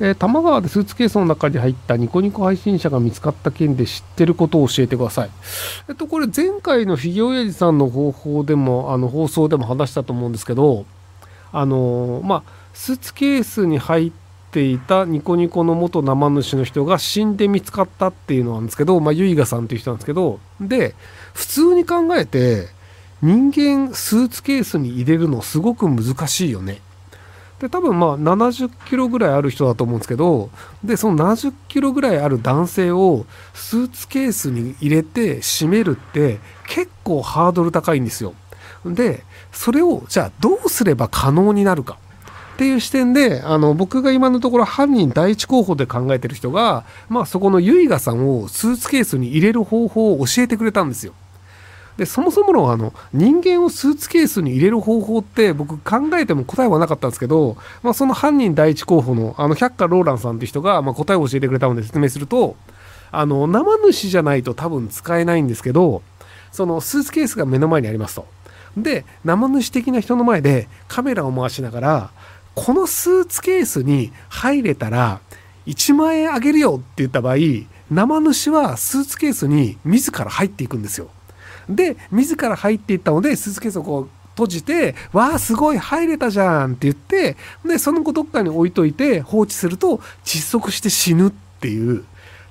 えー、多摩川でスーツケースの中に入ったニコニコ配信者が見つかった件で知ってることを教えてください。えっと、これ前回のフィギュア親父さんの方法でも、あの、放送でも話したと思うんですけど、あのー、まあ、スーツケースに入っていたニコニコの元生主の人が死んで見つかったっていうのなんですけど、まあ、ユイガさんっていう人なんですけど、で、普通に考えて、人間スーツケースに入れるのすごく難しいよね。で多分まあ70キロぐらいある人だと思うんですけどでその70キロぐらいある男性をスーツケースに入れて閉めるって結構ハードル高いんですよ。でそれをじゃあどうすれば可能になるかっていう視点であの僕が今のところ犯人第一候補で考えてる人が、まあ、そこのユイガさんをスーツケースに入れる方法を教えてくれたんですよ。でそもそものあの人間をスーツケースに入れる方法って僕考えても答えはなかったんですけど、まあ、その犯人第一候補のあの百花ローランさんっていう人が、ま、答えを教えてくれたので説明するとあの生主じゃないと多分使えないんですけどそのスーツケースが目の前にありますと。で生主的な人の前でカメラを回しながらこのスーツケースに入れたら1万円あげるよって言った場合生主はスーツケースに自ら入っていくんですよ。で自ら入っていったのでスーツケースをこう閉じて「わあすごい入れたじゃん」って言ってでその後どっかに置いといて放置すると窒息して死ぬっていう。っ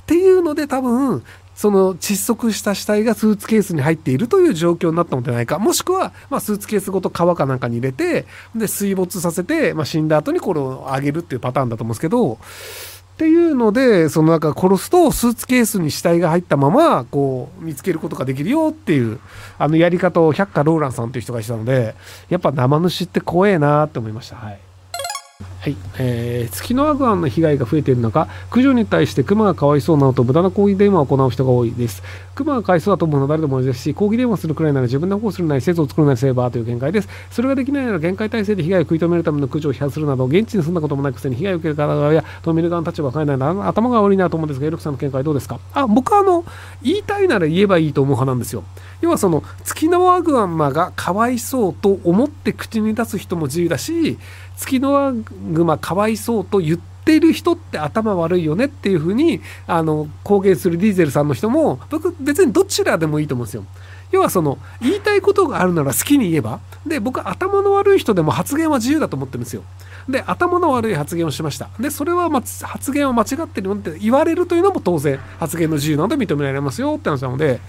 ていうので多分その窒息した死体がスーツケースに入っているという状況になったのではないか。もしくは、まあ、スーツケースごと川かなんかに入れてで水没させて、まあ、死んだ後にこれをあげるっていうパターンだと思うんですけどっていうのでそのなんか殺すとスーツケースに死体が入ったままこう見つけることができるよっていうあのやり方を百花ローランさんという人がしたのでやっぱ生主って怖えなって思いましたはい。はい、えー、ツキノワグアンの被害が増えている中、駆除に対してクマがかわいそうなのと無駄な抗議電話を行う人が多いです。クマがかわいそうだと思うのは誰でも同じですし、抗議電話するくらいなら自分で保護するなり、施設を作るなりすればという見解です。それができないなら限界体制で被害を食い止めるための駆除を批判するなど、現地に住んだこともないくせに被害を受ける方側や止める側の立場を変えないなら頭が悪いなと思うんですが、エルクさんの見解どうですか？あ、僕はあの、言いたいなら言えばいいと思う派なんですよ。要はその、ツキノワグアンがかわいそうと思って口に出す人も自由だし、月のワグマかわいそうと言ってる人って頭悪いよねっていうふうにあの公言するディーゼルさんの人も僕別にどちらでもいいと思うんですよ。要はその言いたいことがあるなら好きに言えばで僕頭の悪い人でも発言は自由だと思ってるんですよ。で頭の悪い発言をしましたでそれは、ま、発言は間違ってるよって言われるというのも当然発言の自由なので認められますよって話なので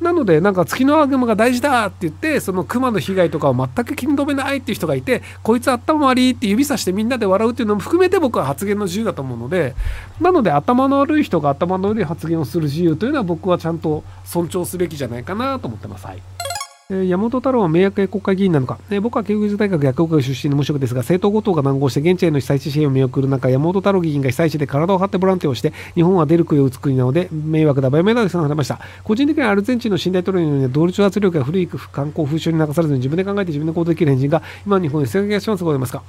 なのでなんか月のワグマが大事だって言ってそのクマの被害とかを全く気に留めないっていう人がいてこいつ頭悪いって指さしてみんなで笑うっていうのも含めて僕は発言の自由だと思うのでなので頭の悪い人が頭の悪い発言をする自由というのは僕はちゃんと尊重すべきじゃないかなと思ってます。はい山本太郎は迷惑国会議員なのか、え僕は慶應大学薬学部出身の無職ですが、政党ごとが難航して現地への被災地支援を見送る中、山本太郎議員が被災地で体を張ってボランティアをして、日本は出る杭を打つ国なので、迷惑だ、バイメダルさん話ました。個人的にはアルゼンチンの新大統領には同調圧力や古い観光風習に流されずに自分で考えて自分で行動できる変人が、今日本に生活しますございますか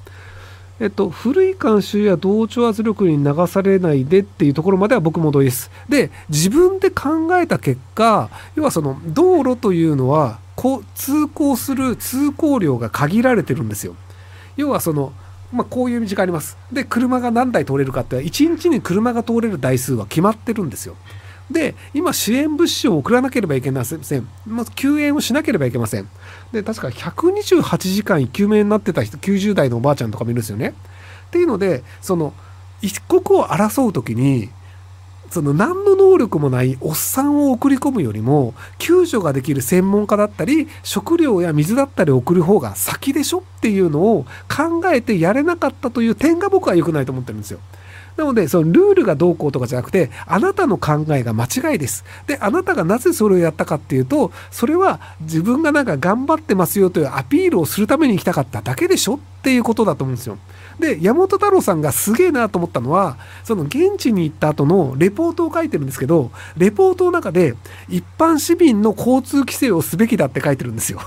えっと、古い慣習や同調圧力に流されないでっていうところまでは僕も同意です。で、自分で考えた結果、要はその道路というのはこ通行する通行量が限られてるんですよ。要はその、まあ、こういう道があります。で、車が何台通れるかって、1日に車が通れる台数は決まってるんですよ。で、今、支援物資を送らなければいけません。まず救援をしなければいけません。で、確か128時間救命になってた人、90代のおばあちゃんとかもいるんですよね。っていうので、その、一刻を争う時に、その何の能力もないおっさんを送り込むよりも救助ができる専門家だったり食料や水だったり送る方が先でしょっていうのを考えてやれなかったという点が僕は良くないと思ってるんですよ。なので、そのルールがどうこうとかじゃなくて、あなたの考えが間違いです。で、あなたがなぜそれをやったかっていうと、それは自分がなんか頑張ってますよというアピールをするために行きたかっただけでしょ？っていうことだと思うんですよ。で山本太郎さんがすげえなと思ったのはその現地に行った後のレポートを書いてるんですけどレポートの中で一般市民の交通規制をすべきだって書いてるんですよ。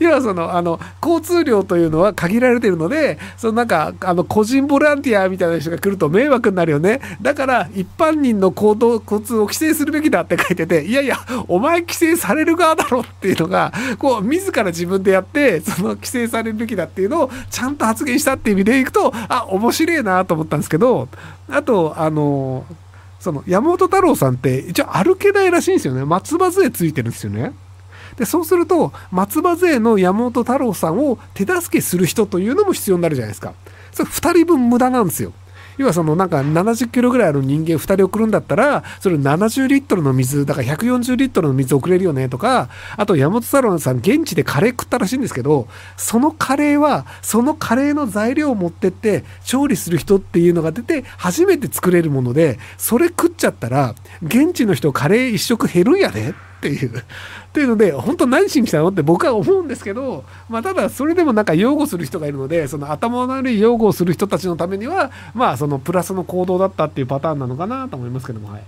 要はそのあの交通量というのは限られてるのでそのなんかあの個人ボランティアみたいな人が来ると迷惑になるよねだから一般人の行動交通を規制するべきだって書いてていやいやお前規制される側だろっていうのがこう自ら自分でやってその規制されるべきだっていうのをちゃんと発言したっていう意味でいくとあ面白いなと思ったんですけどあとあのその山本太郎さんって一応歩けないらしいんですよね松葉杖ついてるんですよね。でそうすると松葉杖の山本太郎さんを手助けする人というのも必要になるじゃないですか。それ2人分無駄なんですよ。要はそのなんか70キロぐらいある人間2人送るんだったらそれ70リットルの水だから140リットルの水送れるよねとかあと山本太郎さん現地でカレー食ったらしいんですけどそのカレーはそのカレーの材料を持ってって調理する人っていうのが出て初めて作れるものでそれ食っちゃったら現地の人カレー一食減るんやでっていう。というので本当何しに来たのって僕は思うんですけど、まあ、ただそれでもなんか擁護する人がいるのでその頭の悪い擁護をする人たちのためにはまあそのプラスの行動だったっていうパターンなのかなと思いますけどもはい。